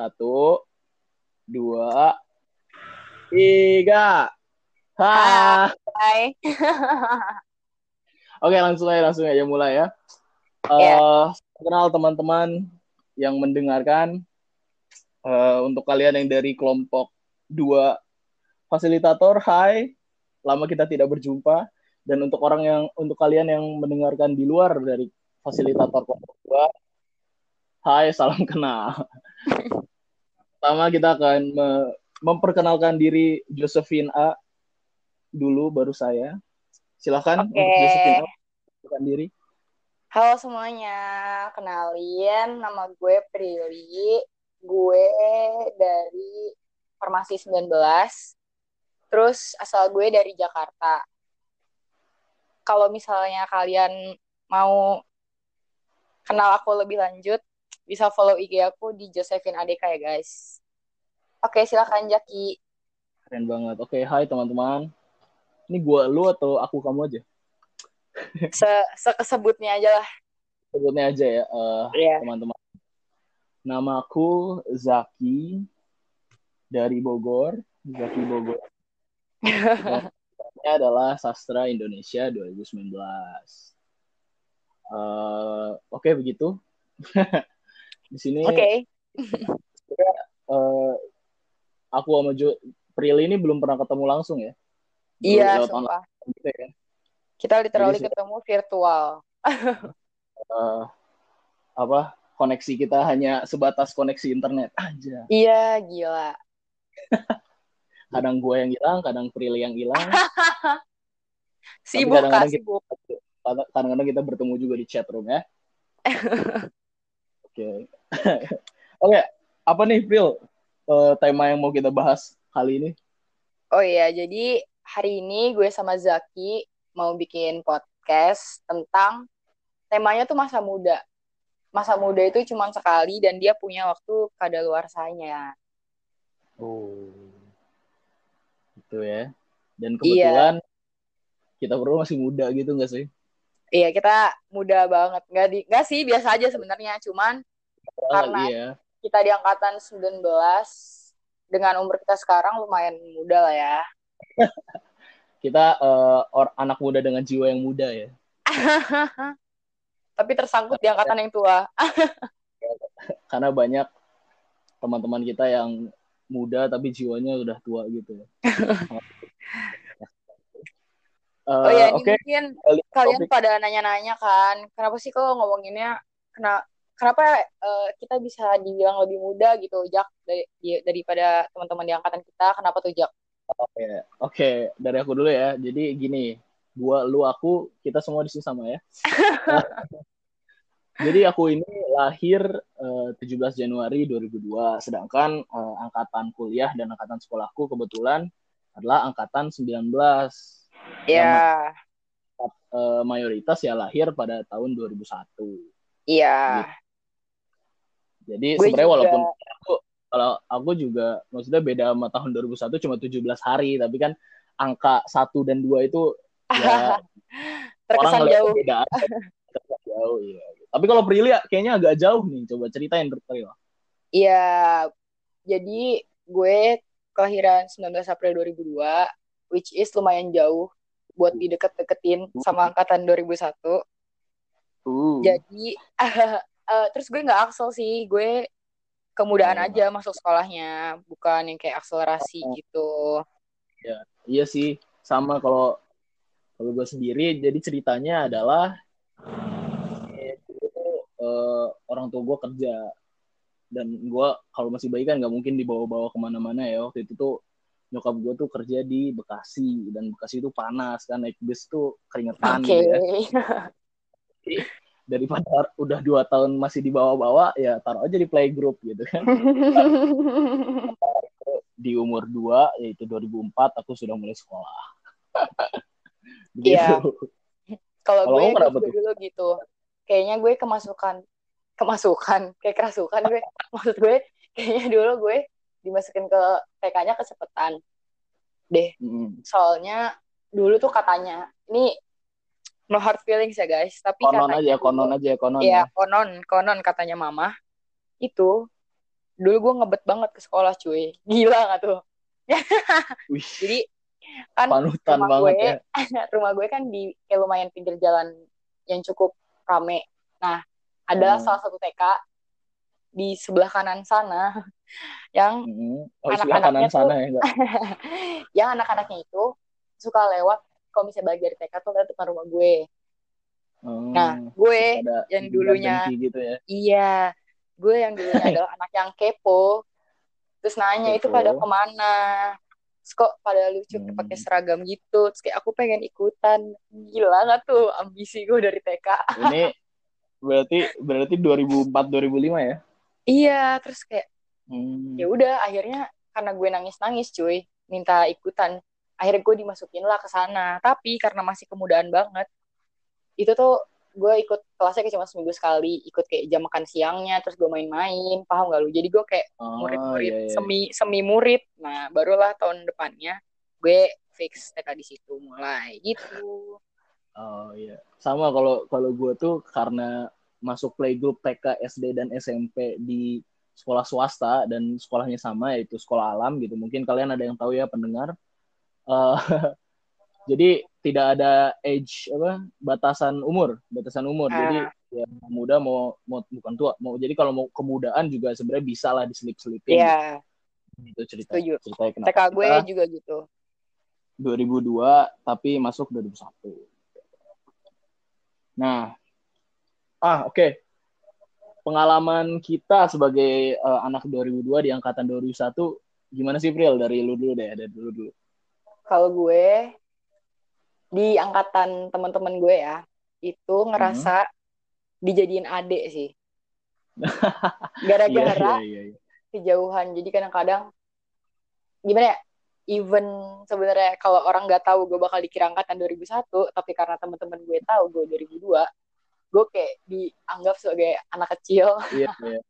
Satu, dua, tiga. Ha. Hai. Oke, langsung aja langsung aja mulai ya. Uh, Ya. Kenal teman-teman yang mendengarkan. Uh, untuk kalian yang dari kelompok dua fasilitator, hai. Lama kita tidak berjumpa. Dan untuk orang yang untuk kalian yang mendengarkan di luar dari fasilitator kelompok dua, hai, salam kenal. Pertama kita akan me- memperkenalkan diri Josephine A dulu baru saya. Silahkan Oke. untuk Josephine A memperkenalkan diri. Halo semuanya, kenalin nama gue Prilly. Gue dari Farmasi 19. Terus asal gue dari Jakarta. Kalau misalnya kalian mau kenal aku lebih lanjut, bisa follow IG aku di Josephine Adeka ya guys. Oke, silakan Jaki. Keren banget. Oke, hai teman-teman. Ini gua lu atau aku kamu aja? Se sekesebutnya aja lah. Sebutnya aja ya, eh, Iya. teman-teman. Nama aku Zaki dari Bogor. Zaki Bogor. Ini adalah Sastra Indonesia 2019. Eh, Oke, begitu. Di sini Oke. eh, aku sama Jo Prilly ini belum pernah ketemu langsung ya. Iya, sumpah. gitu ya. Kita literally Jadi ketemu virtual. Eh, apa koneksi kita hanya sebatas koneksi internet aja. Iya, gila. Kadang gue yang hilang, kadang Prilly yang hilang. Sibuk, Kak, kadang-kadang kita- sibuk. Kadang-kadang kita bertemu juga di chat room ya. Oke. Oke, apa nih Pril? Eh, tema yang mau kita bahas kali ini? Oh iya, jadi hari ini gue sama Zaki mau bikin podcast tentang temanya tuh masa muda. Masa muda itu cuma sekali dan dia punya waktu kadaluarsanya. Oh. Gitu ya. Dan Iya. kebetulan kita berdua masih muda gitu nggak sih? Iya, kita muda banget. Nggak, di, nggak sih, biasa aja sebenarnya. Cuman Karena- iya. kita di angkatan 19 dengan umur kita sekarang lumayan muda lah ya. Kita eh, or- anak muda dengan jiwa yang muda ya. Tapi tersangkut di angkatan yang tua. Karena banyak teman-teman kita yang muda tapi jiwanya udah tua gitu ya. Eh, Oh ini Oke, mungkin kalian pada nanya-nanya kan, kenapa sih kalau ngomonginnya kena kenapa eh, kita bisa dibilang lebih muda gitu, Jak dari, daripada teman-teman di angkatan kita? Kenapa tuh, Jak? Oke, oke, dari aku dulu ya. Jadi gini, gua, lu, aku, kita semua di sini sama ya. Jadi aku ini lahir eh, 17 Januari 2002, sedangkan eh, angkatan kuliah dan angkatan sekolahku kebetulan adalah angkatan 19. Ya, Eh, mayoritas ya lahir pada tahun 2001. iya. Jadi sebenarnya walaupun aku kalau aku juga maksudnya beda sama tahun 2001 cuma 17 hari, tapi kan angka 1 dan 2 itu ya Terkesan orang jauh. beda. Terkesan jauh iya. Tapi kalau Prilly ya, kayaknya agak jauh nih. Coba ceritain Pril. Iya, jadi gue kelahiran 19 April 2002, which is lumayan jauh buat dideket-deketin sama angkatan 2001. Uh. Jadi eh, terus gue nggak aksel sih, gue kemudaan Oh. aja masuk sekolahnya, bukan yang kayak akselerasi Oh. gitu. Iya sih, sama kalau kalau gue sendiri. Jadi ceritanya adalah eh, eh, orang tua gue kerja dan gue kalau masih bayi kan nggak mungkin dibawa-bawa ke mana-mana ya waktu itu tuh nyokap gue tuh kerja di Bekasi dan Bekasi itu panas kan naik bus tuh keringetan Oke. gitu ya daripada udah dua tahun masih dibawa-bawa ya taruh aja di playgroup gitu kan di umur 2 yaitu 2004 aku sudah mulai sekolah. Begitu. Iya. Kalau gue, dulu gitu. Kayaknya gue kemasukan, kemasukan, kayak kerasukan gue. Maksud gue, kayaknya dulu gue dimasukin ke TK-nya kecepatan. Deh, Mm. soalnya dulu tuh katanya, ini no hard feelings ya guys, tapi Konon katanya aja, konon aja, konon Iya, ya. konon, konon katanya mama itu dulu gue ngebet banget ke sekolah cuy gila gak tuh Wih, jadi kan panutan rumah banget gue ya. rumah gue kan di kayak lumayan pinggir jalan yang cukup rame nah ada Hmm. salah satu TK di sebelah kanan sana yang Mm-mm. Oh, Anak-anaknya kanan sana ya yang anak-anaknya itu suka lewat kalau misalnya balik dari TK tuh lewat depan rumah gue Hmm, nah gue yang dulunya- gitu ya. Iya, gue yang dulunya adalah anak yang kepo. Terus nanya itu Kepo. pada ke mana? Terus kok pada lucu Hmm. pakai seragam gitu. Terus kayak aku pengen ikutan. Gila gak tuh ambisi gue dari TK? Ini berarti berarti 2004 2005 ya? Iya, terus kayak Hmm. ya udah akhirnya karena gue nangis-nangis cuy, minta ikutan. Akhirnya gue dimasukin lah ke sana. Tapi karena masih kemudaan banget, itu tuh gue ikut kelasnya kayak cuma seminggu sekali, ikut kayak jam makan siangnya, terus gue main-main, paham gak lu? Jadi gue kayak Oh, murid-murid iya, iya. semi semi murid. Nah, barulah tahun depannya gue fix TK di situ mulai gitu. Oh iya. Sama kalau kalau gue tuh karena masuk playgroup TK, SD dan SMP di sekolah swasta dan sekolahnya sama yaitu sekolah alam gitu. Mungkin kalian ada yang tahu ya pendengar. Eh, jadi tidak ada age apa batasan umur, batasan umur. Ah. Jadi ya mau muda mau mau bukan tua, mau jadi kalau mau kemudaan juga sebenarnya bisa lah diselip-selipin. Iya, Gitu cerita setuju. ceritanya kenapa TK gue kita juga gitu. 2002 tapi masuk 2001. Nah, ah oke. Pengalaman kita sebagai eh, anak 2002 di angkatan 2001 gimana sih Pril dari lu dulu deh, dari dulu dulu. Kalau gue di angkatan teman-teman gue ya, itu ngerasa dijadiin adik sih. Gara-gara Iya, iya, iya. kejauhan. Jadi kadang-kadang gimana ya? Even sebenarnya kalau orang nggak tahu gue bakal dikira angkatan 2001, tapi karena teman-teman gue tahu gue 2002, gue kayak dianggap sebagai anak kecil. Iya, iya.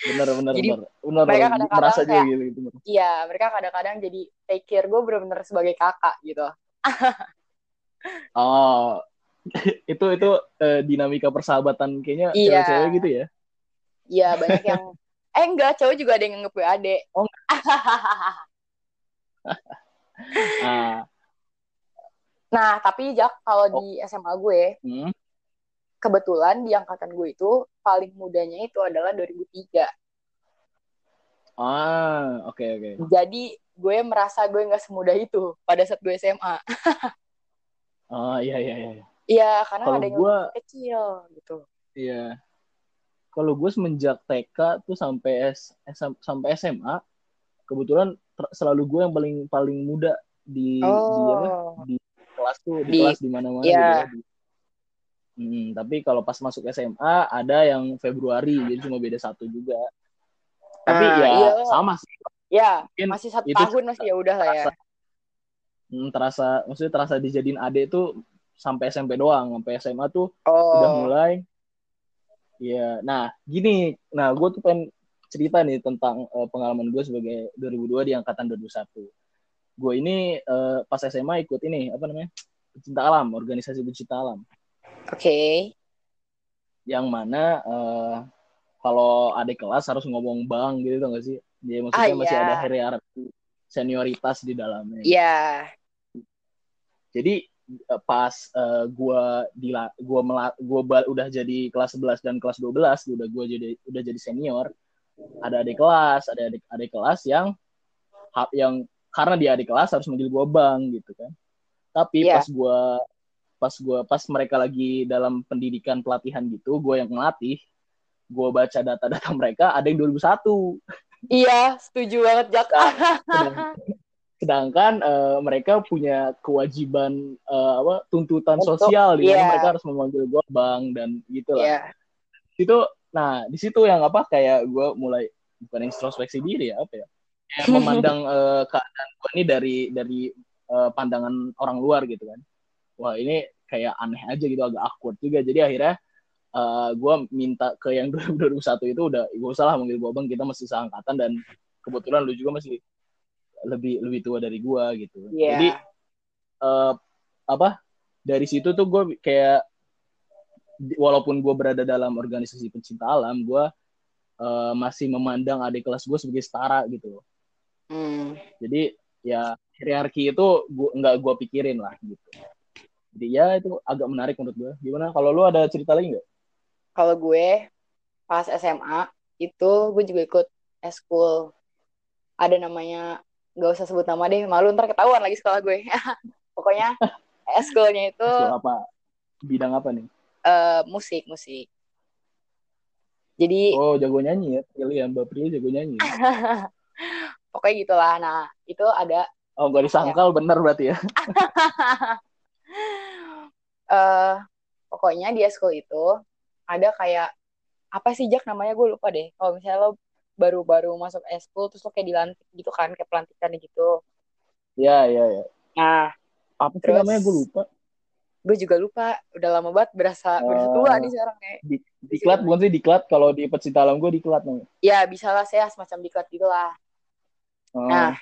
Bener, bener, Jadi, bener. Bener, mereka bener. kadang-kadang merasa kayak- gitu. gitu. Iya, mereka kadang-kadang jadi take care gue bener-bener sebagai kakak gitu. Oh, itu itu eh, dinamika persahabatan kayaknya Iya. cewek-cewek gitu ya. Iya, banyak yang eh enggak, cowok juga ada yang nganggep gue adek. Oh, Ah, nah, tapi Jak kalau Oh. di SMA gue, hmm. Kebetulan di angkatan gue itu paling mudanya itu adalah 2003. Ah, oke oke. Jadi gue merasa gue nggak semudah itu pada saat gue SMA. Oh iya iya iya. Iya, karena Kalau ada yang lebih kecil gitu. Iya. Kalau gue semenjak TK tuh sampai S, SM sampai SMA, kebetulan ter- selalu gue yang paling paling muda di di apa? Oh, Di kelas tuh, di, Di- kelas di mana-mana iya. gitu ya. Di- Hmm, tapi kalau pas masuk SMA ada yang Februari, jadi cuma beda satu juga. Tapi Ah, ya iya. sama sih. ya Mungkin masih satu tahun masih ya udah lah ya. hmm, terasa, maksudnya terasa dijadiin adik tuh sampai SMP doang, sampai SMA tuh udah Oh, mulai Iya, nah gini, nah gue tuh pengen cerita nih tentang eh, pengalaman gue sebagai 2002 di angkatan 2001. Gue ini eh, pas SMA ikut ini apa namanya pecinta alam, organisasi pecinta alam, oke. yang mana eh, kalau adik kelas harus ngomong bang gitu tau gak sih? Dia maksudnya Ah, masih iya. ada hierarki senioritas di dalamnya. Iya. Jadi eh, pas eh, gua di gua mela- gua ba- udah jadi kelas 11 dan kelas 12, udah gua jadi udah jadi senior. Ada adik kelas, ada adik adik kelas yang yang karena dia adik kelas harus manggil gua Bang gitu kan. Tapi Iya. pas gua pas gua pas mereka lagi dalam pendidikan pelatihan gitu, gua yang ngelatih, gua baca data-data mereka ada yang 2001. Iya, setuju banget Jak. Sedang- sedangkan eh, mereka punya kewajiban eh, apa tuntutan Untuk- sosial di mana iya. mereka harus memanggil gue bang dan gitu lah. Iya. Itu nah di situ yang apa kayak gue mulai bukan introspeksi diri ya apa ya kayak memandang eh, keadaan gue ini dari dari eh, pandangan orang luar gitu kan. Wah ini kayak aneh aja gitu agak awkward juga jadi akhirnya eh gue minta ke yang 2001 itu udah gak usah lah manggil gue bang kita masih seangkatan dan kebetulan lu juga masih lebih lebih tua dari gue gitu Iya. jadi eh, apa dari situ tuh gue kayak walaupun gue berada dalam organisasi pencinta alam gue uh, masih memandang adik kelas gue sebagai setara gitu Hmm. jadi ya hierarki itu gua nggak gue pikirin lah gitu jadi ya itu agak menarik menurut gue gimana? Kalau lu ada cerita lagi nggak? Kalau gue pas SMA itu gue juga ikut eskul. Ada namanya gak usah sebut nama deh, malu ntar ketahuan lagi sekolah gue. Pokoknya eskulnya itu Eskul apa? Bidang apa nih? Eh, musik musik. Jadi oh jago nyanyi ya? Ya mbak Prilly jago nyanyi. Pokoknya gitulah. Nah itu ada oh gak disangkal bener berarti ya eh pokoknya di eskul itu ada kayak apa sih Jak namanya? Gue lupa deh. Kalau misalnya lo baru-baru masuk eskul terus lo kayak dilantik gitu kan kayak pelantikan gitu. ya ya ya. Nah apa sih Terus- namanya? Gue lupa. gue juga lupa. Udah lama banget berasa berasa Oh. tua nih sekarang kayak. di, diklat bukan sih diklat kalau di pecinta alam gue diklat namanya. Ya bisa lah saya semacam diklat gitu lah. Oh, Nah.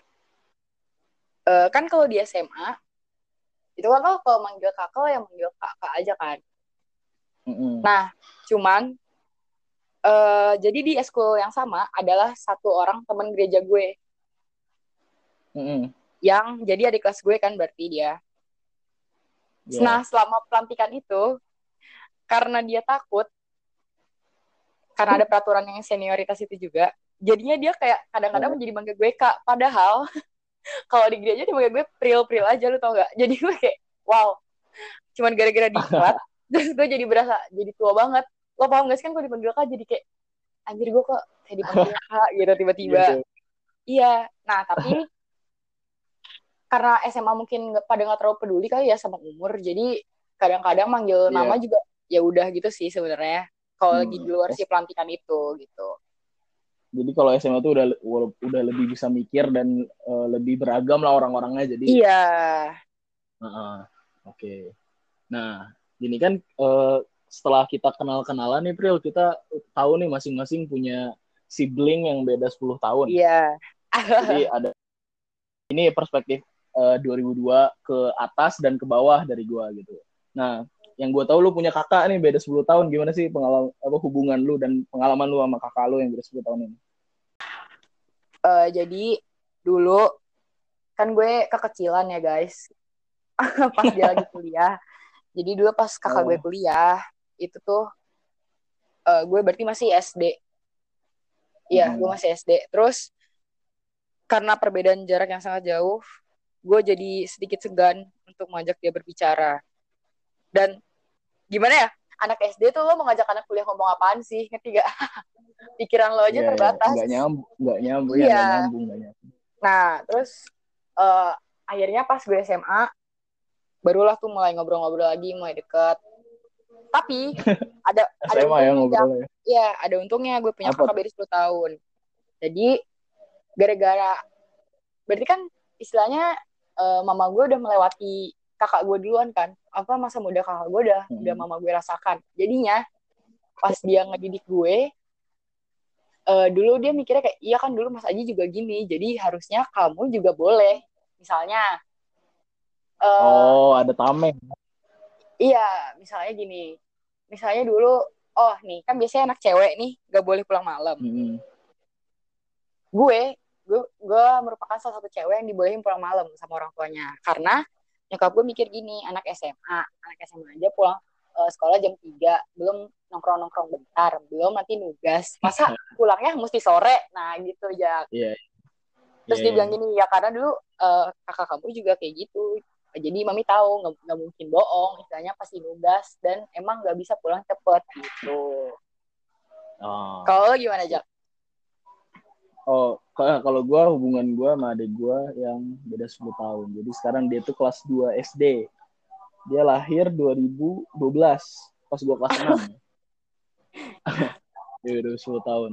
Eh, kan kalau di SMA itu kan lo kalau manggil kakak lo yang manggil kakak aja kan mm-mm. nah cuman eh jadi di eskul yang sama adalah satu orang teman gereja gue Mm-mm. yang jadi adik kelas gue kan berarti dia Ya. Nah, selama pelantikan itu, karena dia takut, karena ada peraturan yang senioritas itu juga, jadinya dia kayak kadang-kadang Oh. menjadi manggil gue kak. Padahal, kalau di gereja dia manggil gue pril-pril aja, lu tau gak? Jadi gue kayak, wow, cuman gara-gara diklat, terus gue jadi berasa jadi tua banget. Lo paham gak sih kan kalau dipanggil kak jadi kayak, anjir gue kok kayak dipanggil kak gitu tiba-tiba. Gitu. Iya, nah tapi karena SMA mungkin pada nggak terlalu peduli kali ya sama umur, jadi kadang-kadang manggil Iya. nama juga ya udah gitu sih sebenarnya. Kalau Hmm. lagi di luar si pelantikan itu gitu. Jadi kalau SMA tuh udah udah lebih bisa mikir dan eh, lebih beragam lah orang-orangnya. Jadi Iya, Heeh. Oke. Nah, ini kan eh, setelah kita kenal-kenalan nih, Pril, kita tahu nih masing-masing punya sibling yang beda 10 tahun. iya. Jadi ada ini perspektif eh, 2002 ke atas dan ke bawah dari gua gitu. Nah, yang gua tahu lu punya kakak nih beda 10 tahun. Gimana sih pengalaman apa hubungan lu dan pengalaman lu sama kakak lu yang beda 10 tahun ini? Eh, jadi dulu kan gue kekecilan ya guys, pas dia lagi kuliah. Jadi dulu pas kakak Oh. gue kuliah itu tuh eh, gue berarti masih SD. Iya, Hmm. gue masih SD. Terus karena perbedaan jarak yang sangat jauh, gue jadi sedikit segan untuk mengajak dia berbicara. Dan gimana ya? Anak SD tuh lo mau ngajak anak kuliah ngomong apaan sih? Ngerti gak? Pikiran lo aja Iya, iya. terbatas. Nggak nyambung, nggak nyambung, Iya. ya, nggak nyambung, nggak nyambung. Nah, terus eh, akhirnya pas gue SMA, barulah tuh mulai ngobrol-ngobrol lagi, mulai deket. Tapi ada ada SMA ya ngobrol ya. Iya, ada untungnya gue punya Apa kakak beda 10 tahun. Jadi gara-gara berarti kan istilahnya eh, mama gue udah melewati kakak gue duluan kan. Apa masa muda kakak gue udah Hmm. udah mama gue rasakan. Jadinya pas dia ngedidik gue eh, dulu dia mikirnya kayak iya kan dulu Mas Aji juga gini. Jadi harusnya kamu juga boleh. Misalnya eh, Oh, ada tameng. Iya, misalnya gini. Misalnya dulu, oh nih, kan biasanya anak cewek nih, gak boleh pulang malam. Mm-mm. Gue, gue, gue merupakan salah satu cewek yang dibolehin pulang malam sama orang tuanya. Karena nyokap gue mikir gini, anak SMA, anak SMA aja pulang eh, sekolah jam 3, belum nongkrong-nongkrong bentar, belum nanti nugas. Masa pulangnya mesti sore? Nah gitu, ya. Iya. Terus Iya, dia iya. bilang gini, ya karena dulu eh, kakak kamu juga kayak gitu. Jadi mami tahu nggak mungkin bohong, istilahnya pasti nugas dan emang nggak bisa pulang cepet gitu. Oh. Kalau gimana Jack? Oh, ka- kalau gue hubungan gue sama adik gue yang beda 10 tahun. Jadi sekarang dia tuh kelas 2 SD. Dia lahir 2012 pas gue kelas 6. dia udah 10 tahun.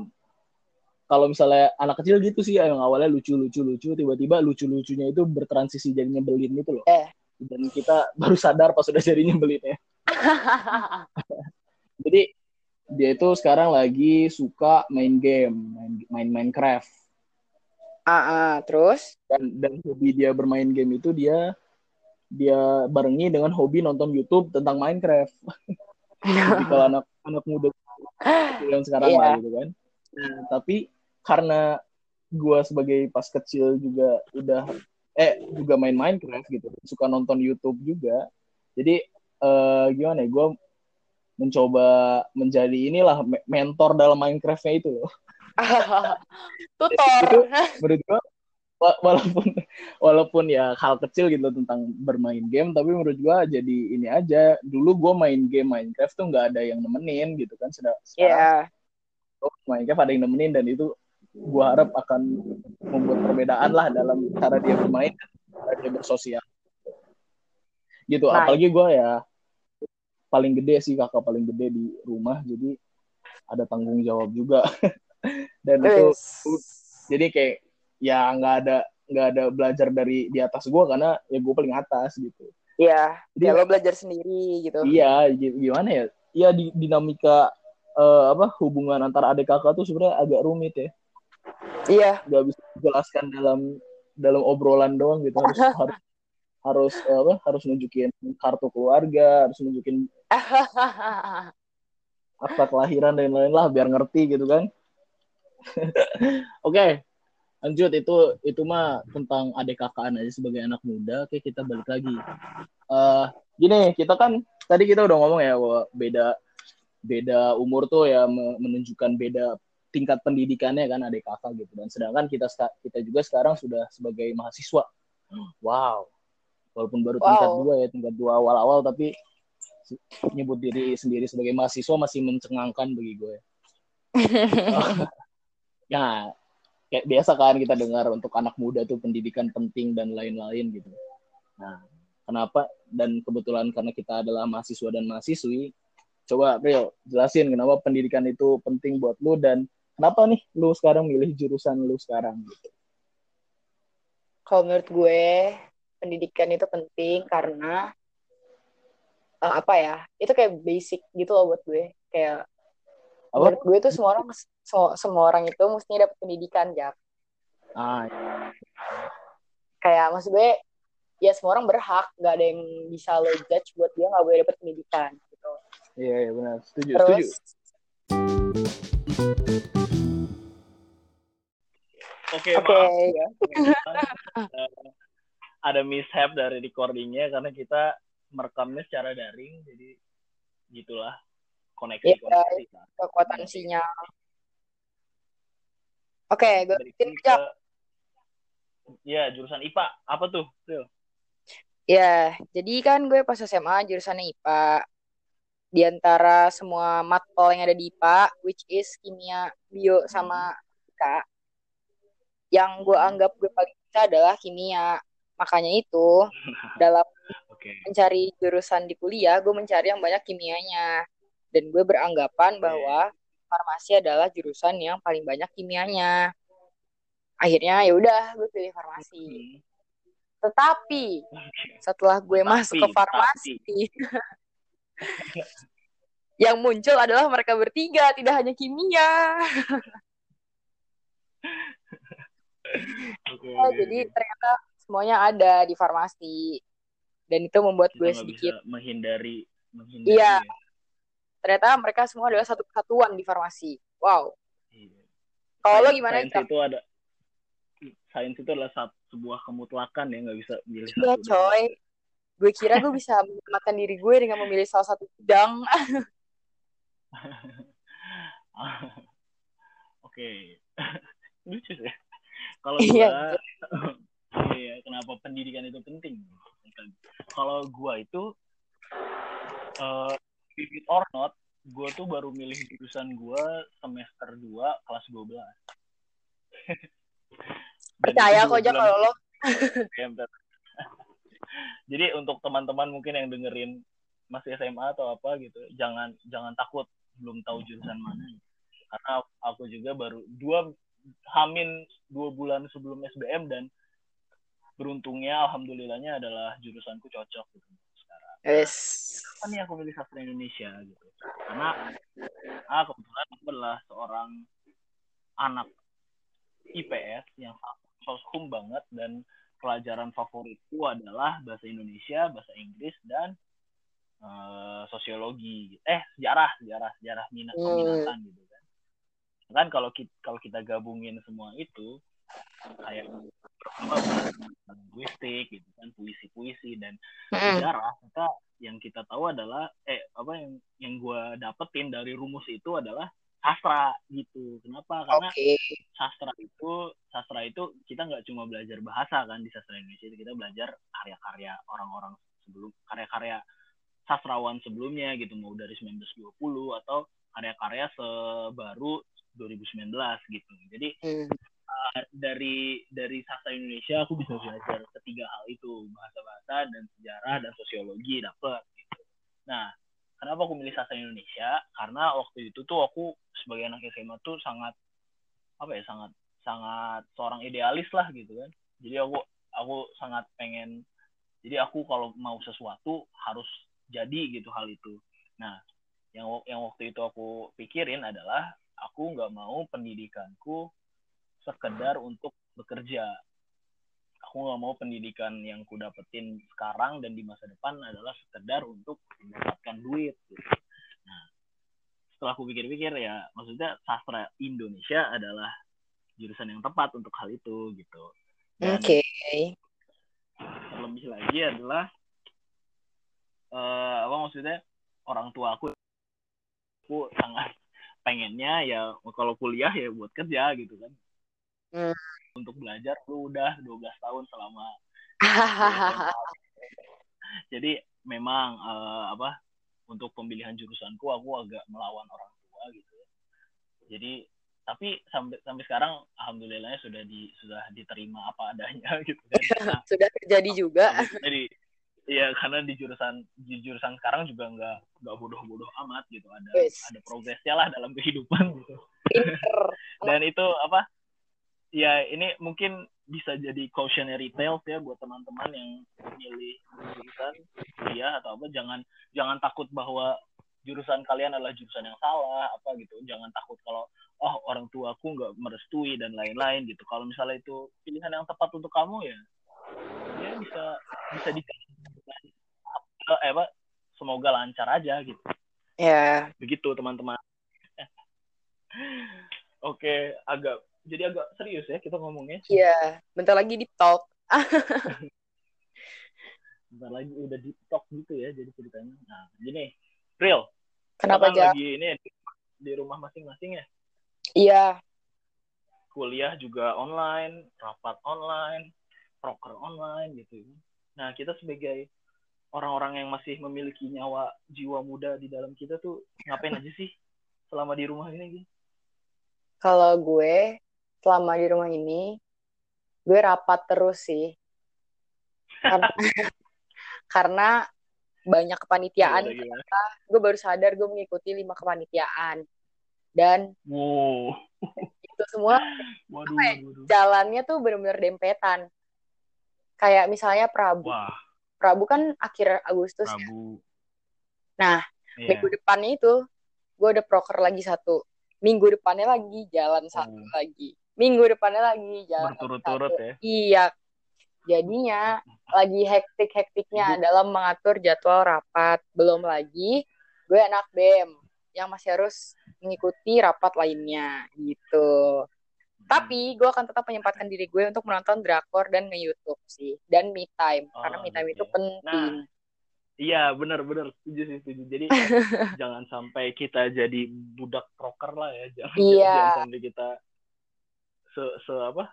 Kalau misalnya anak kecil gitu sih yang awalnya lucu-lucu lucu tiba-tiba lucu-lucunya itu bertransisi jadi nyebelin gitu loh. Eh. Dan kita baru sadar pas udah jadi nyebelin ya. Jadi dia itu sekarang lagi suka main game, main main Minecraft. Ah, ah, terus? dan dan hobi dia bermain game itu dia dia barengi dengan hobi nonton YouTube tentang Minecraft. Jadi kalau anak anak muda yang sekarang Iya. lah gitu kan. nah, tapi karena gue sebagai pas kecil juga udah eh juga main Minecraft gitu suka nonton YouTube juga jadi uh, gimana ya gue mencoba menjadi inilah mentor dalam Minecraftnya itu loh tutor itu menurut gue walaupun walaupun ya hal kecil gitu tentang bermain game tapi menurut gue jadi ini aja dulu gue main game Minecraft tuh nggak ada yang nemenin gitu kan sekarang yeah. Minecraft ada yang nemenin dan itu gue harap akan membuat perbedaan lah dalam cara dia bermain cara dia bersosial gitu nah. apalagi gue ya paling gede sih kakak paling gede di rumah jadi ada tanggung jawab juga. Dan itu jadi kayak ya nggak ada nggak ada belajar dari di atas gue karena ya gue paling atas gitu. Iya jadi ya lo belajar sendiri gitu. Iya gimana ya? Iya di dinamika uh, apa hubungan antara adik kakak tuh sebenarnya agak rumit ya. Iya. Nggak bisa dijelaskan dalam dalam obrolan doang gitu. Harus harus harus apa harus nunjukin kartu keluarga harus nunjukin akta kelahiran dan lain-lain lah biar ngerti gitu kan. Oke okay lanjut. Itu itu mah tentang adik kakaan aja sebagai anak muda. Oke kita balik lagi. Uh, gini kita kan tadi kita udah ngomong ya bahwa beda beda umur tuh ya menunjukkan beda tingkat pendidikannya kan adik kakak gitu. Dan sedangkan kita kita juga sekarang sudah sebagai mahasiswa. Wow. Walaupun baru wow. tingkat dua ya tingkat dua awal-awal tapi nyebut diri sendiri sebagai mahasiswa masih mencengangkan bagi gue ya kayak biasa kan kita dengar untuk anak muda tuh pendidikan penting dan lain-lain gitu. Nah, kenapa dan kebetulan karena kita adalah mahasiswa dan mahasiswi, coba Rio jelasin kenapa pendidikan itu penting buat lu dan kenapa nih lu sekarang milih jurusan lu sekarang gitu. Kalau menurut gue pendidikan itu penting karena uh, apa ya? Itu kayak basic gitu loh buat gue. Kayak apa? menurut gue tuh semua orang semua, semua orang itu mestinya dapat pendidikan ya ah iya. kayak maksud gue ya semua orang berhak nggak ada yang bisa lo judge buat dia nggak boleh dapat pendidikan gitu iya iya benar setuju Terus, setuju Oke, okay, okay. ya. ada mishap dari recordingnya karena kita merekamnya secara daring, jadi gitulah koneksi ya, koneksi kekuatan sinyal. Oke okay, gue ya jurusan IPA apa tuh Sil? ya jadi kan gue pas SMA jurusannya IPA di antara semua matkul yang ada di IPA which is kimia bio sama fisika yang gue anggap gue paling bisa adalah kimia makanya itu dalam okay. mencari jurusan di kuliah gue mencari yang banyak kimianya. Dan gue beranggapan bahwa farmasi adalah jurusan yang paling banyak kimianya. Akhirnya ya udah gue pilih farmasi. Tetapi setelah gue tetapi, masuk ke farmasi yang muncul adalah mereka bertiga tidak hanya kimia. Okay. oh, jadi ternyata semuanya ada di farmasi dan itu membuat Kita gue sedikit menghindari menghindari iya ya ternyata mereka semua adalah satu kesatuan di farmasi. Wow. Iya. Kalau lo gimana? Sains itu ada sains itu adalah satu, sebuah kemutlakan ya nggak bisa milih iya, satu. coy. Gue kira gue bisa menyelamatkan diri gue dengan memilih salah satu bidang. Oke. Lucu sih. Kalau gue, iya. iya, kenapa pendidikan itu penting? Kalau gue itu uh, or not, gue tuh baru milih jurusan gue semester 2 kelas 12. Percaya kok aja kalau lo. Jadi untuk teman-teman mungkin yang dengerin masih SMA atau apa gitu, jangan jangan takut belum tahu jurusan mana. Karena aku juga baru dua hamin dua bulan sebelum SBM dan beruntungnya alhamdulillahnya adalah jurusanku cocok gitu. Yes. Apa nih aku milih sastra Indonesia gitu? Karena ah kebetulan aku adalah seorang anak IPS yang soshum banget dan pelajaran favoritku adalah bahasa Indonesia, bahasa Inggris dan uh, sosiologi. Eh sejarah, sejarah, sejarah minat hmm. gitu kan. kan kalau kita kalau kita gabungin semua itu kayak apa linguistik gitu kan puisi-puisi dan sejarah kita yang kita tahu adalah eh apa yang yang gue dapetin dari rumus itu adalah sastra gitu. Kenapa? Karena okay. sastra itu sastra itu kita nggak cuma belajar bahasa kan di sastra Indonesia kita belajar karya-karya orang-orang sebelum karya-karya sastrawan sebelumnya gitu mau dari 1920 atau karya-karya sebaru 2019 gitu. Jadi uh, dari dari sastra Indonesia aku bisa belajar ketiga hal itu bahasa-bahasa dan sejarah dan sosiologi dapet gitu. Nah kenapa aku milih sastra Indonesia? Karena waktu itu tuh aku sebagai anak SMA tuh sangat apa ya sangat sangat seorang idealis lah gitu kan. Jadi aku aku sangat pengen jadi aku kalau mau sesuatu harus jadi gitu hal itu. Nah yang yang waktu itu aku pikirin adalah aku nggak mau pendidikanku sekedar untuk bekerja aku nggak mau pendidikan yang ku dapetin sekarang dan di masa depan adalah sekedar untuk mendapatkan duit gitu. nah setelah aku pikir-pikir ya maksudnya sastra Indonesia adalah jurusan yang tepat untuk hal itu gitu oke okay. terlebih lagi adalah uh, apa maksudnya orang tua aku aku sangat pengennya ya kalau kuliah ya buat kerja gitu kan hmm. untuk belajar lu udah 12 tahun selama jadi memang uh, apa untuk pemilihan jurusanku aku agak melawan orang tua gitu jadi tapi sampai sampai sekarang alhamdulillahnya sudah di sudah diterima apa adanya gitu kan sudah terjadi juga jadi Iya, karena di jurusan di jurusan sekarang juga nggak nggak bodoh-bodoh amat gitu. Ada yes. ada progresnya lah dalam kehidupan gitu. Dan itu apa? Ya ini mungkin bisa jadi cautionary tales ya buat teman-teman yang milih jurusan kuliah atau apa. Jangan jangan takut bahwa jurusan kalian adalah jurusan yang salah apa gitu. Jangan takut kalau oh orang tua aku nggak merestui dan lain-lain gitu. Kalau misalnya itu pilihan yang tepat untuk kamu ya ya bisa bisa di eh, apa semoga lancar aja gitu. Ya. Yeah. begitu teman-teman. Oke agak jadi agak serius ya kita ngomongnya. Iya, bentar lagi deep talk. bentar lagi udah deep talk gitu ya jadi ceritanya. Nah, gini, real. Kenapa aja? Lagi ini di rumah masing-masing ya? Iya. Kuliah juga online, rapat online, proker online gitu. Nah, kita sebagai orang-orang yang masih memiliki nyawa jiwa muda di dalam kita tuh ngapain aja sih selama di rumah ini gitu? Kalau gue selama di rumah ini gue rapat terus sih karena karena banyak kepanitiaan gue baru sadar gue mengikuti lima kepanitiaan dan wow. itu semua waduh, ya, waduh. jalannya tuh benar-benar dempetan kayak misalnya Prabu Wah. Prabu kan akhir Agustus ya. Prabu. nah yeah. minggu depannya itu gue udah proker lagi satu minggu depannya lagi jalan satu oh. lagi minggu depannya lagi jalan berturut-turut ya iya jadinya lagi hektik-hektiknya dalam mengatur jadwal rapat belum lagi gue anak bem yang masih harus mengikuti rapat lainnya gitu tapi gue akan tetap menyempatkan diri gue untuk menonton drakor dan nge-youtube sih dan me time oh, karena me time gitu. itu penting nah, Iya benar-benar setuju sih setuju. Jadi jangan sampai kita jadi budak proker lah ya. Jangan, iya. jangan sampai kita se, se apa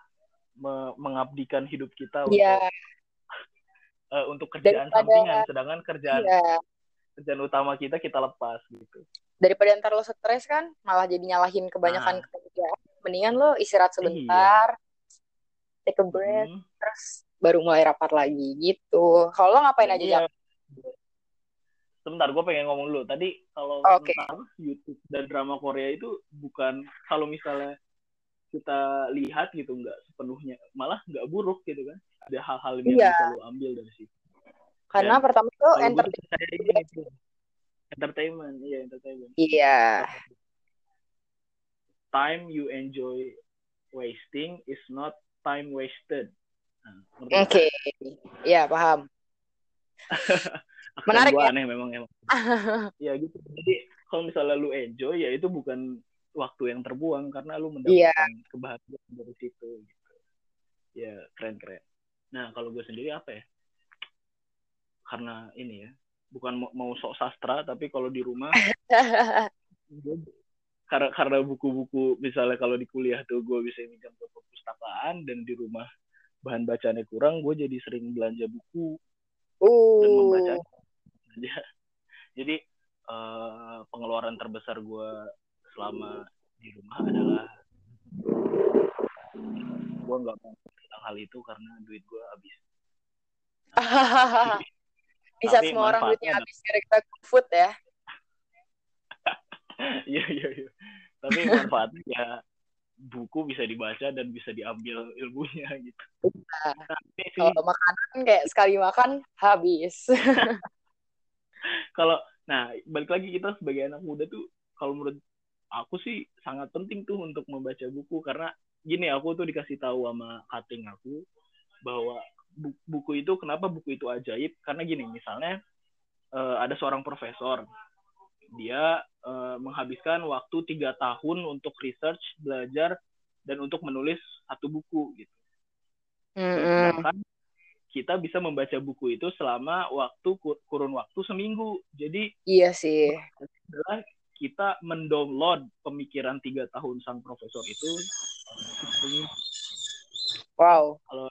me, mengabdikan hidup kita yeah. untuk uh, untuk kerjaan daripada, sampingan sedangkan kerjaan yeah. kerjaan utama kita kita lepas gitu daripada ntar lo stres kan malah jadi nyalahin kebanyakan nah. kerjaan mendingan lo istirahat sebentar iya. take a breath hmm. terus baru mulai rapat lagi gitu kalau lo ngapain aja iya. sebentar gue pengen ngomong dulu tadi kalau okay. tentang YouTube dan drama Korea itu bukan kalau misalnya kita lihat gitu nggak sepenuhnya malah nggak buruk gitu kan. Ada hal-hal yang iya. bisa lo ambil dari situ. Karena Dan pertama tuh entertainment entertainment iya entertainment. Iya. Time you enjoy wasting is not time wasted. Nah, oke. Okay. iya paham. Menarik ya. aneh memang emang. Ya gitu. Jadi kalau misalnya lu enjoy ya itu bukan waktu yang terbuang karena lu mendapatkan kebahagiaan dari situ gitu. Ya, keren keren. Nah, kalau gue sendiri apa ya? Karena ini ya, bukan mau, mau sok sastra tapi kalau di rumah gue- karena karena buku-buku misalnya kalau di kuliah tuh gue bisa minjam ke perpustakaan dan di rumah bahan bacanya kurang, gue jadi sering belanja buku dan membaca uh, aja. Jadi eh, pengeluaran terbesar gue selama di rumah adalah gue nggak mau tentang hal itu karena duit gue habis. bisa Tapi semua orang duitnya habis gara-gara food ya. Iya iya iya. Tapi manfaatnya ya buku bisa dibaca dan bisa diambil ilmunya gitu. Nah, sih Kalau makanan kayak sekali makan habis. kalau nah balik lagi kita sebagai anak muda tuh kalau menurut aku sih sangat penting tuh untuk membaca buku. Karena gini aku tuh dikasih tahu sama cutting aku bahwa bu- buku itu kenapa buku itu ajaib? Karena gini misalnya eh, ada seorang profesor. Dia eh, menghabiskan waktu tiga tahun untuk research belajar dan untuk menulis satu buku gitu. Mm-mm. sedangkan kita bisa membaca buku itu selama waktu kur- kurun waktu seminggu. Jadi Iya sih. adalah kita mendownload pemikiran tiga tahun sang profesor itu Wow. kalau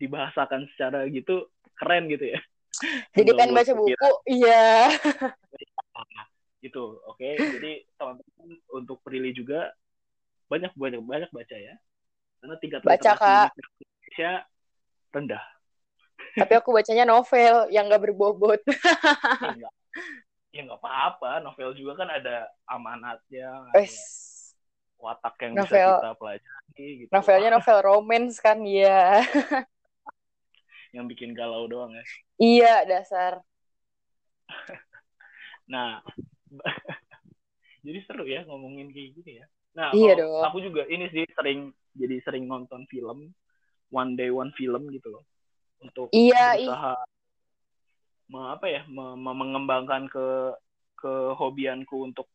dibahasakan secara gitu keren gitu ya Jadi pengen baca buku, iya. gitu oke jadi teman-teman untuk Prilly juga banyak banyak banyak baca ya karena tingkat Baca, Kak. Indonesia rendah Tapi aku bacanya novel yang gak berbobot. ya nggak ya nggak apa-apa novel juga kan ada amanatnya ada Wes. watak yang Novel- bisa kita pelajari gitu Novelnya novel romance kan, iya. yang bikin galau doang ya Iya, dasar. Nah, jadi seru ya ngomongin kayak gini ya. Nah, Iya dong. aku juga ini sih sering jadi sering nonton film, one day one film gitu loh, untuk Iya, ih. berusaha me- apa ya, me- me- mengembangkan ke kehobianku untuk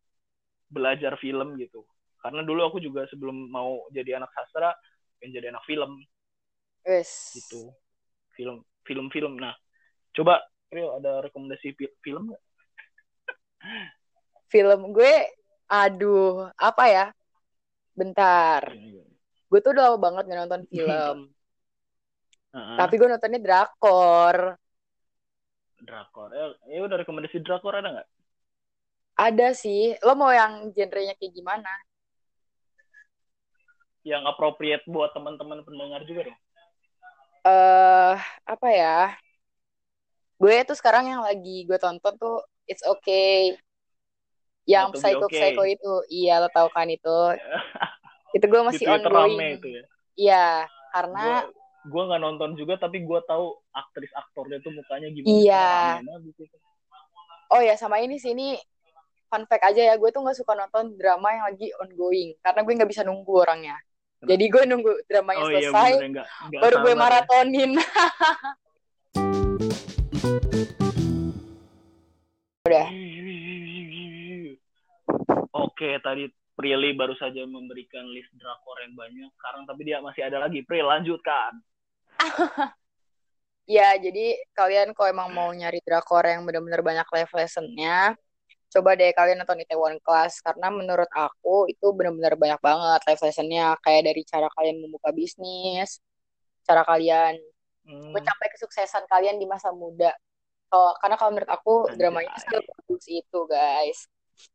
belajar film gitu. Karena dulu aku juga sebelum mau jadi anak sastra, pengen jadi anak film Wes. gitu, film film-film. Nah, coba Rio ada rekomendasi fi- film nggak? Film gue, aduh, apa ya? Bentar. Gue tuh udah lama banget gak nonton film. Heeh. Tapi gue nontonnya drakor. Drakor. Eh, ya udah rekomendasi drakor ada nggak? Ada sih. Lo mau yang genrenya kayak gimana? Yang appropriate buat teman-teman pendengar juga dong. eh apa ya? Gue tuh sekarang yang lagi gue tonton tuh It's Okay. Yang Not Psycho okay. Psycho itu. Iya, lo tau kan itu. Itu gue masih ongoing. ya. Iya, karena Gua gua nggak nonton juga tapi gua tahu aktris aktornya tuh mukanya gimana. Iya. Gitu. oh ya sama ini sih ini fun fact aja ya, gue tuh nggak suka nonton drama yang lagi ongoing karena gue nggak bisa nunggu orangnya. Jadi gue nunggu dramanya Oh iya selesai, bener nggak nggak baru gue ya. maratonin. Udah. Oke, tadi Prilly baru saja memberikan list drakor yang banyak. Sekarang tapi dia masih ada lagi. Pri, lanjutkan. Ya, jadi kalian kalau emang mau nyari drakor yang bener-bener banyak live lessonnya, coba deh kalian nonton Itaewon Class karena menurut aku itu bener-bener banyak banget live lessonnya kayak dari cara kalian membuka bisnis, cara kalian Hmm, mencapai kesuksesan kalian di masa muda. Kalau karena kalau menurut aku Anjay. dramanya bagus itu, guys.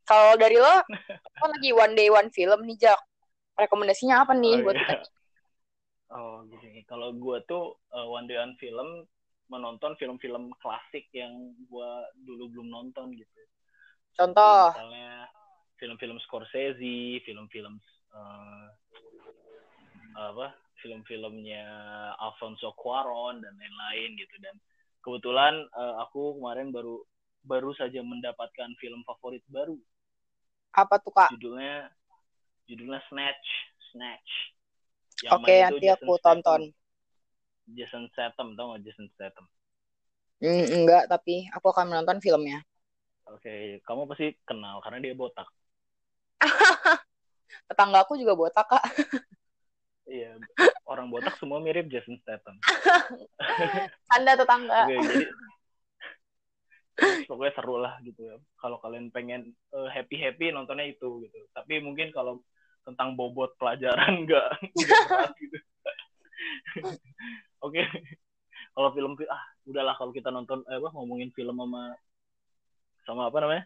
Kalau dari lo, kan lagi one day one film nih, Jak. Rekomendasinya apa nih Oh, buat iya. kita? Oh gini, kalau gue tuh uh, one day one film menonton film-film klasik yang gue dulu belum nonton gitu. Contoh, Misalnya film-film Scorsese, film-film uh, apa, film-filmnya Alfonso Cuarón dan lain-lain gitu. Dan kebetulan uh, aku kemarin baru baru saja mendapatkan film favorit baru. apa tuh, Kak? Judulnya judulnya Snatch, Snatch. Oke, main nanti aku Jason tonton. Statham. Jason Statham, tau gak Jason Statham? Hmm, enggak, tapi aku akan menonton filmnya. Oke, kamu pasti kenal karena dia botak. tetangga aku juga botak kak iya orang botak semua mirip Jason Statham anda tetangga Oke, jadi pokoknya seru lah gitu ya kalau kalian pengen happy happy nontonnya itu gitu tapi mungkin kalau tentang bobot pelajaran nggak nggak berat gitu. Oke. Kalau film ah udahlah kalau kita nonton eh, apa ngomongin film sama sama apa namanya?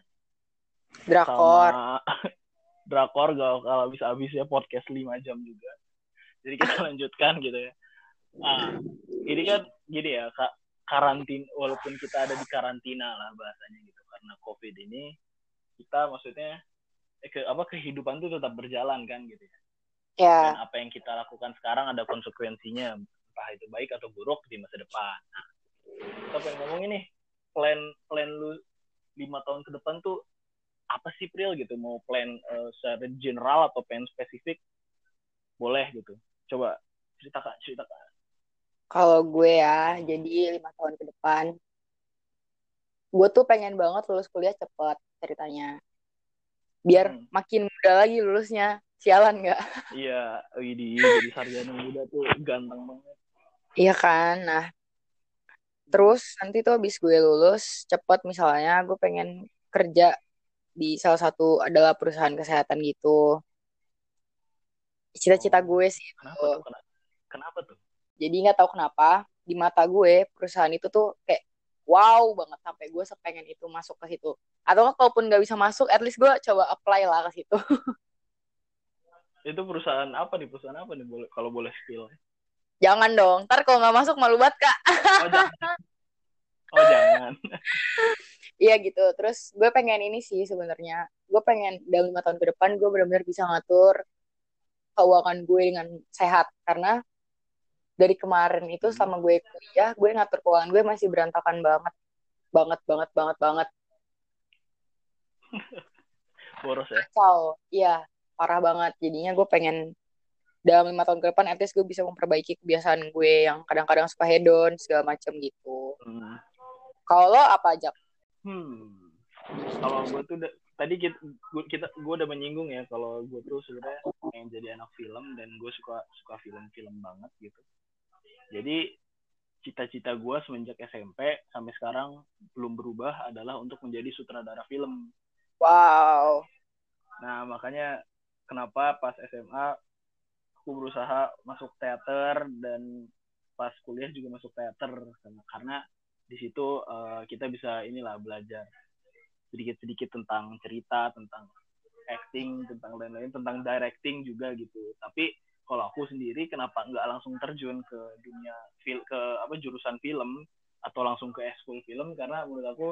Drakor. Sama drakor gak kalau bisa habis ya podcast 5 jam juga. Jadi kita lanjutkan gitu ya. Nah ini kan gini ya kak karantin walaupun kita ada di karantina lah bahasanya gitu. Karena covid ini kita maksudnya ke apa kehidupan tuh tetap berjalan kan gitu ya. Ya. Dan apa yang kita lakukan sekarang ada konsekuensinya entah itu baik atau buruk di masa depan. Nah, kita pengen ngomongin nih plan plan lu lima tahun ke depan tuh apa sih Pril gitu? Mau plan uh, secara general atau plan spesifik? Boleh gitu. Coba cerita kak cerita kak. Kalau gue ya jadi lima tahun ke depan gue tuh pengen banget lulus kuliah cepet ceritanya biar Hmm. makin muda lagi lulusnya. Sialan nggak? Iya Widi jadi sarjana muda tuh ganteng banget. Iya kan? Nah terus nanti tuh habis gue lulus cepet misalnya gue pengen kerja di salah satu adalah perusahaan kesehatan gitu. Cita-cita Oh. gue sih kenapa tuh? Kenapa, kenapa tuh? Jadi nggak tahu kenapa di mata gue perusahaan itu tuh kayak wow banget sampai gue sepengen itu masuk ke situ. Atau kalaupun nggak bisa masuk at least gue coba apply lah ke situ. Itu perusahaan apa nih? Perusahaan apa nih? Boleh kalau boleh spill. Jangan dong ntar kalau nggak masuk malu banget kak. Oh jangan. Oh jangan. Iya gitu terus gue pengen ini sih sebenarnya. Gue pengen dalam lima tahun ke depan gue benar-benar bisa ngatur keuangan gue dengan sehat. Karena dari kemarin itu Hmm. selama gue kuliah gue ngatur keuangan gue masih berantakan banget banget banget banget banget boros ya kacau iya parah banget jadinya gue pengen dalam lima tahun ke depan at least gue bisa memperbaiki kebiasaan gue yang kadang-kadang suka hedon segala macam gitu hmm. kalau lo apa aja Hmm. Kalau gue tuh tadi kita gue kita gue udah menyinggung ya kalau gue tuh sebenarnya pengen jadi anak film dan gue suka suka film-film banget gitu. Jadi cita-cita gue semenjak SMP sampai sekarang belum berubah adalah untuk menjadi sutradara film. wow. Nah makanya kenapa pas SMA aku berusaha masuk teater dan pas kuliah juga masuk teater. Karena di situ eh, kita bisa inilah belajar sedikit-sedikit tentang cerita tentang acting tentang lain-lain tentang directing juga gitu. Tapi kalau aku sendiri kenapa nggak langsung terjun ke dunia fil ke apa jurusan film atau langsung ke ekskul film? Karena menurut aku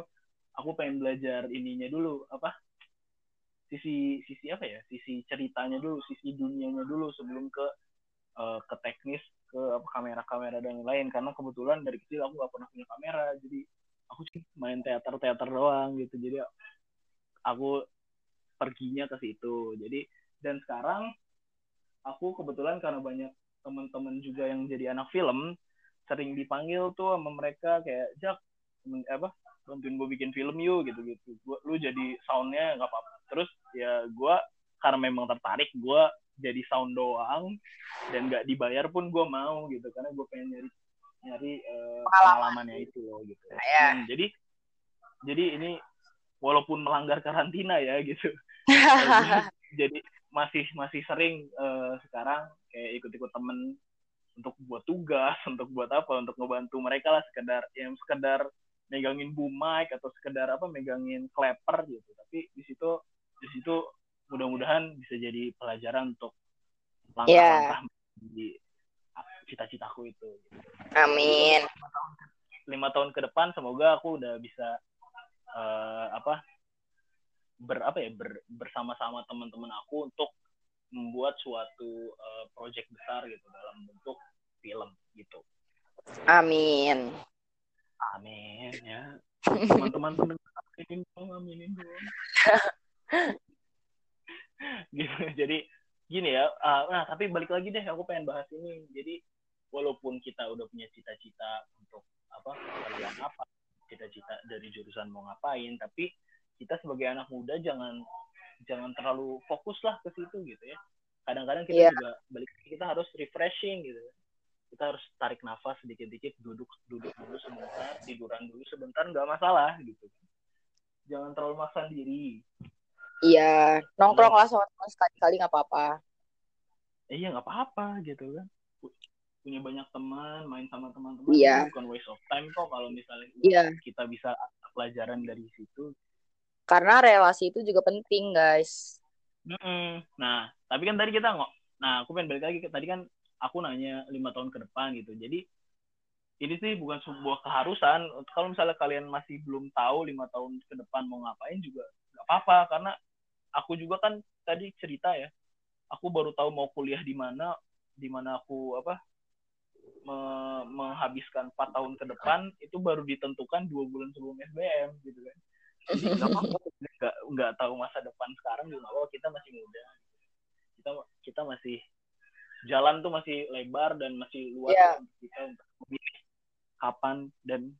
aku pengen belajar ininya dulu apa sisi sisi apa ya sisi ceritanya dulu sisi dunianya dulu sebelum ke eh, ke teknis ke apa kamera-kamera dan lain. Karena kebetulan dari kecil aku gak pernah punya kamera jadi aku main teater-teater doang gitu. Jadi aku perginya ke situ. Jadi dan sekarang aku kebetulan karena banyak teman-teman juga yang jadi anak film sering dipanggil tuh sama mereka kayak Jak apa bantuin gue bikin film yuk gitu gitu gua, lu jadi soundnya nggak apa-apa terus ya gue karena memang tertarik gue jadi sound doang dan nggak dibayar pun gue mau gitu karena gue pengen nyari nyari Pengalaman. pengalamannya itu loh gitu Ya. Hmm, jadi jadi ini walaupun melanggar karantina ya gitu jadi masih masih sering eh, sekarang kayak ikut-ikut temen untuk buat tugas untuk buat apa untuk ngebantu mereka lah sekedar yang sekedar megangin boom mic atau sekedar apa megangin clapper gitu. Tapi di situ di situ mudah-mudahan bisa jadi pelajaran untuk langkah-langkah di cita-citaku itu. Gitu. amin. Lima tahun ke depan semoga aku udah bisa eh, apa ber apa ya ber- bersama-sama teman-teman aku untuk membuat suatu eh, project besar gitu dalam bentuk film gitu. amin Amin ya. Teman-teman pendengar aminin dong, aminin dong. gitu. Jadi gini ya. ah, nah, tapi balik lagi deh aku pengen bahas ini. Jadi walaupun kita udah punya cita-cita untuk apa kerjaan apa, cita-cita dari jurusan mau ngapain, tapi kita sebagai anak muda jangan jangan terlalu fokus lah ke situ gitu ya. kadang-kadang kita Iya. juga balik kita harus refreshing gitu. Kita harus tarik nafas sedikit-dikit duduk duduk dulu sebentar tiduran dulu sebentar nggak masalah gitu. Jangan terlalu maksa diri. Iya, nongkrong lah sama teman sekali-kali nggak apa-apa. eh, iya nggak apa-apa gitu kan. Pu- punya banyak teman main sama teman-teman itu bukan waste of time kok kalau misalnya Iya, kita bisa pelajaran dari situ karena relasi itu juga penting, guys. Mm-mm. Nah, tapi kan tadi kita nggak. Nah, aku pengen balik lagi tadi kan aku nanya lima tahun ke depan gitu. Jadi ini sih bukan sebuah keharusan. Kalau misalnya kalian masih belum tahu lima tahun ke depan mau ngapain juga nggak apa-apa karena aku juga kan tadi cerita ya. Aku baru tahu mau kuliah di mana, di mana aku apa me- menghabiskan empat tahun ke depan itu baru ditentukan dua bulan sebelum SBM gitu kan. Nggak apa-apa nggak nggak tahu masa depan sekarang juga apa-apa kita masih muda. Kita kita masih jalan tuh masih lebar dan masih luas untuk kita untuk memilih kapan dan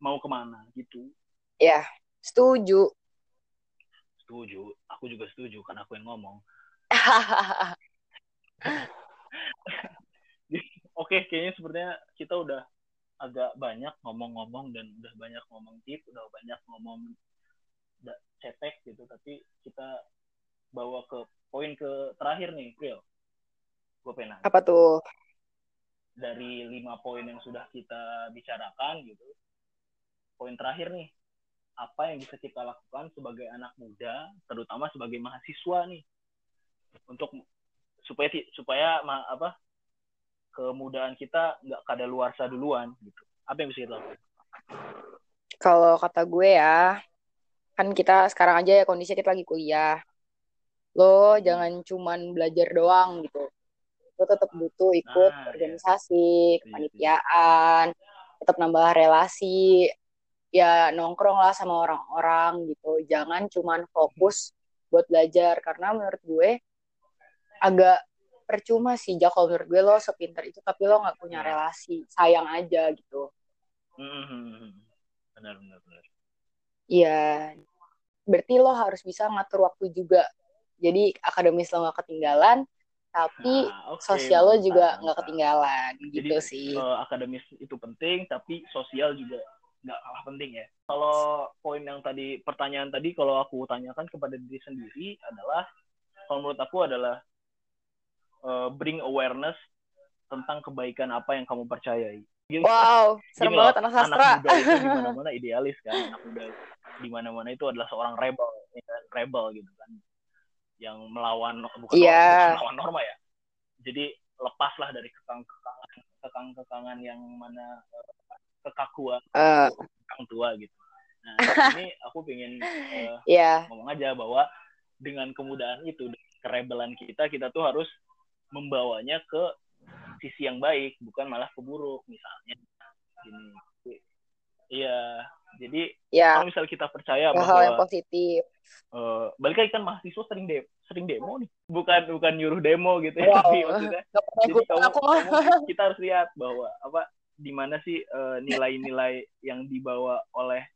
mau ke mana gitu. Ya, setuju. setuju aku juga setuju karena aku yang ngomong. Oke kayaknya sepertinya kita udah agak banyak ngomong-ngomong dan udah banyak ngomong tip udah banyak ngomong cetek gitu tapi kita bawa ke poin ke terakhir nih Pril gue pengen nanya. Apa tuh? dari lima poin yang sudah kita bicarakan gitu poin terakhir nih apa yang bisa kita lakukan sebagai anak muda terutama sebagai mahasiswa nih untuk supaya supaya ma- apa kemudahan kita nggak kada luarsa duluan gitu apa yang bisa kita lakukan Kalau kata gue ya, kan kita sekarang aja ya kondisi kita lagi kuliah. Lo jangan cuman belajar doang gitu. Lo tetap butuh ikut Nah, iya. organisasi, Setuju, kepanitiaan, tetap nambah relasi, ya nongkrong lah sama orang-orang gitu. Jangan cuman fokus buat belajar karena menurut gue agak percuma sih Jak kalau menurut gue lo sepinter itu tapi lo nggak punya Iya. relasi. Sayang aja gitu. Hmm, benar benar benar Iya, berarti lo harus bisa ngatur waktu juga. Jadi akademis lo nggak ketinggalan, tapi Nah, oke, sosial lo juga nggak ketinggalan, Jadi gitu sih. eh, akademis itu penting, tapi sosial juga nggak kalah penting ya. Kalau poin yang tadi pertanyaan tadi, kalau aku tanyakan kepada diri sendiri adalah, kalau menurut aku adalah eh, bring awareness tentang kebaikan apa yang kamu percayai. Gini, Wow, serem gini loh, banget anak sastra. Anak muda itu di mana-mana idealis kan. Anak muda di mana-mana itu adalah seorang rebel, ya rebel gitu kan. Yang melawan bukan, bukan melawan norma ya. Jadi lepaslah dari kekang-kekangan kekang-kekangan yang mana eh, kekakuan orang tua gitu. Nah, ini aku pengen eh, ya, ngomong aja bahwa dengan kemudahan itu, dengan kerebelan kita, kita tuh harus membawanya ke sisi yang baik, bukan malah ke buruk misalnya. Gini. Iya, jadi ya, kalau misal kita percaya hal hal yang bahwa positif. eh, balik lagi kan mahasiswa sering de sering demo nih, bukan bukan nyuruh demo gitu ya, Wow. tapi maksudnya jadi kamu, aku kamu- kita harus lihat bahwa apa di mana sih eh, nilai-nilai yang dibawa oleh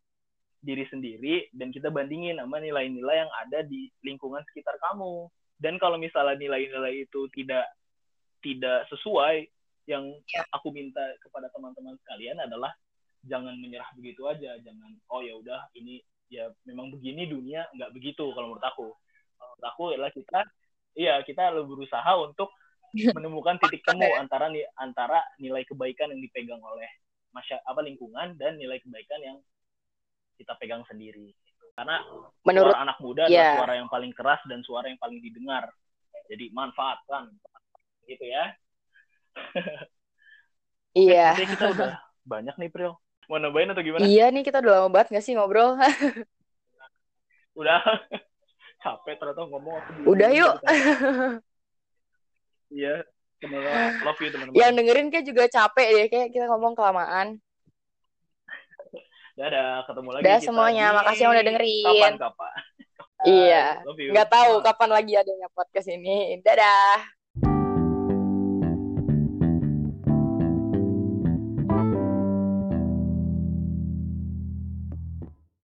diri sendiri dan kita bandingin sama nilai-nilai yang ada di lingkungan sekitar kamu. Dan kalau misalnya nilai-nilai itu tidak tidak sesuai, yang Ya. aku minta kepada teman-teman sekalian adalah jangan menyerah begitu aja, jangan oh ya udah ini ya memang begini dunia nggak begitu kalau menurut aku. Menurut aku adalah kita iya kita lebih berusaha untuk menemukan titik temu antara ni- antara nilai kebaikan yang dipegang oleh masya apa lingkungan dan nilai kebaikan yang kita pegang sendiri. Karena Menurut suara anak muda adalah ya. suara yang paling keras dan suara yang paling didengar. Jadi manfaatkan gitu ya. iya. Jadi kita udah banyak nih Pril. Mau nambahin atau gimana? Iya nih kita udah lama banget gak sih ngobrol? Udah capek ternyata ngomong Udah yuk. dari tadi. Iya, teman-teman love you teman-teman. Yang dengerin kayak juga capek deh, kayak kita ngomong kelamaan. Dadah, ketemu lagi kita semuanya, di makasih yang udah dengerin. Kapan-kapan. Iya. Nggak tahu kapan lagi adanya podcast ini. Dadah.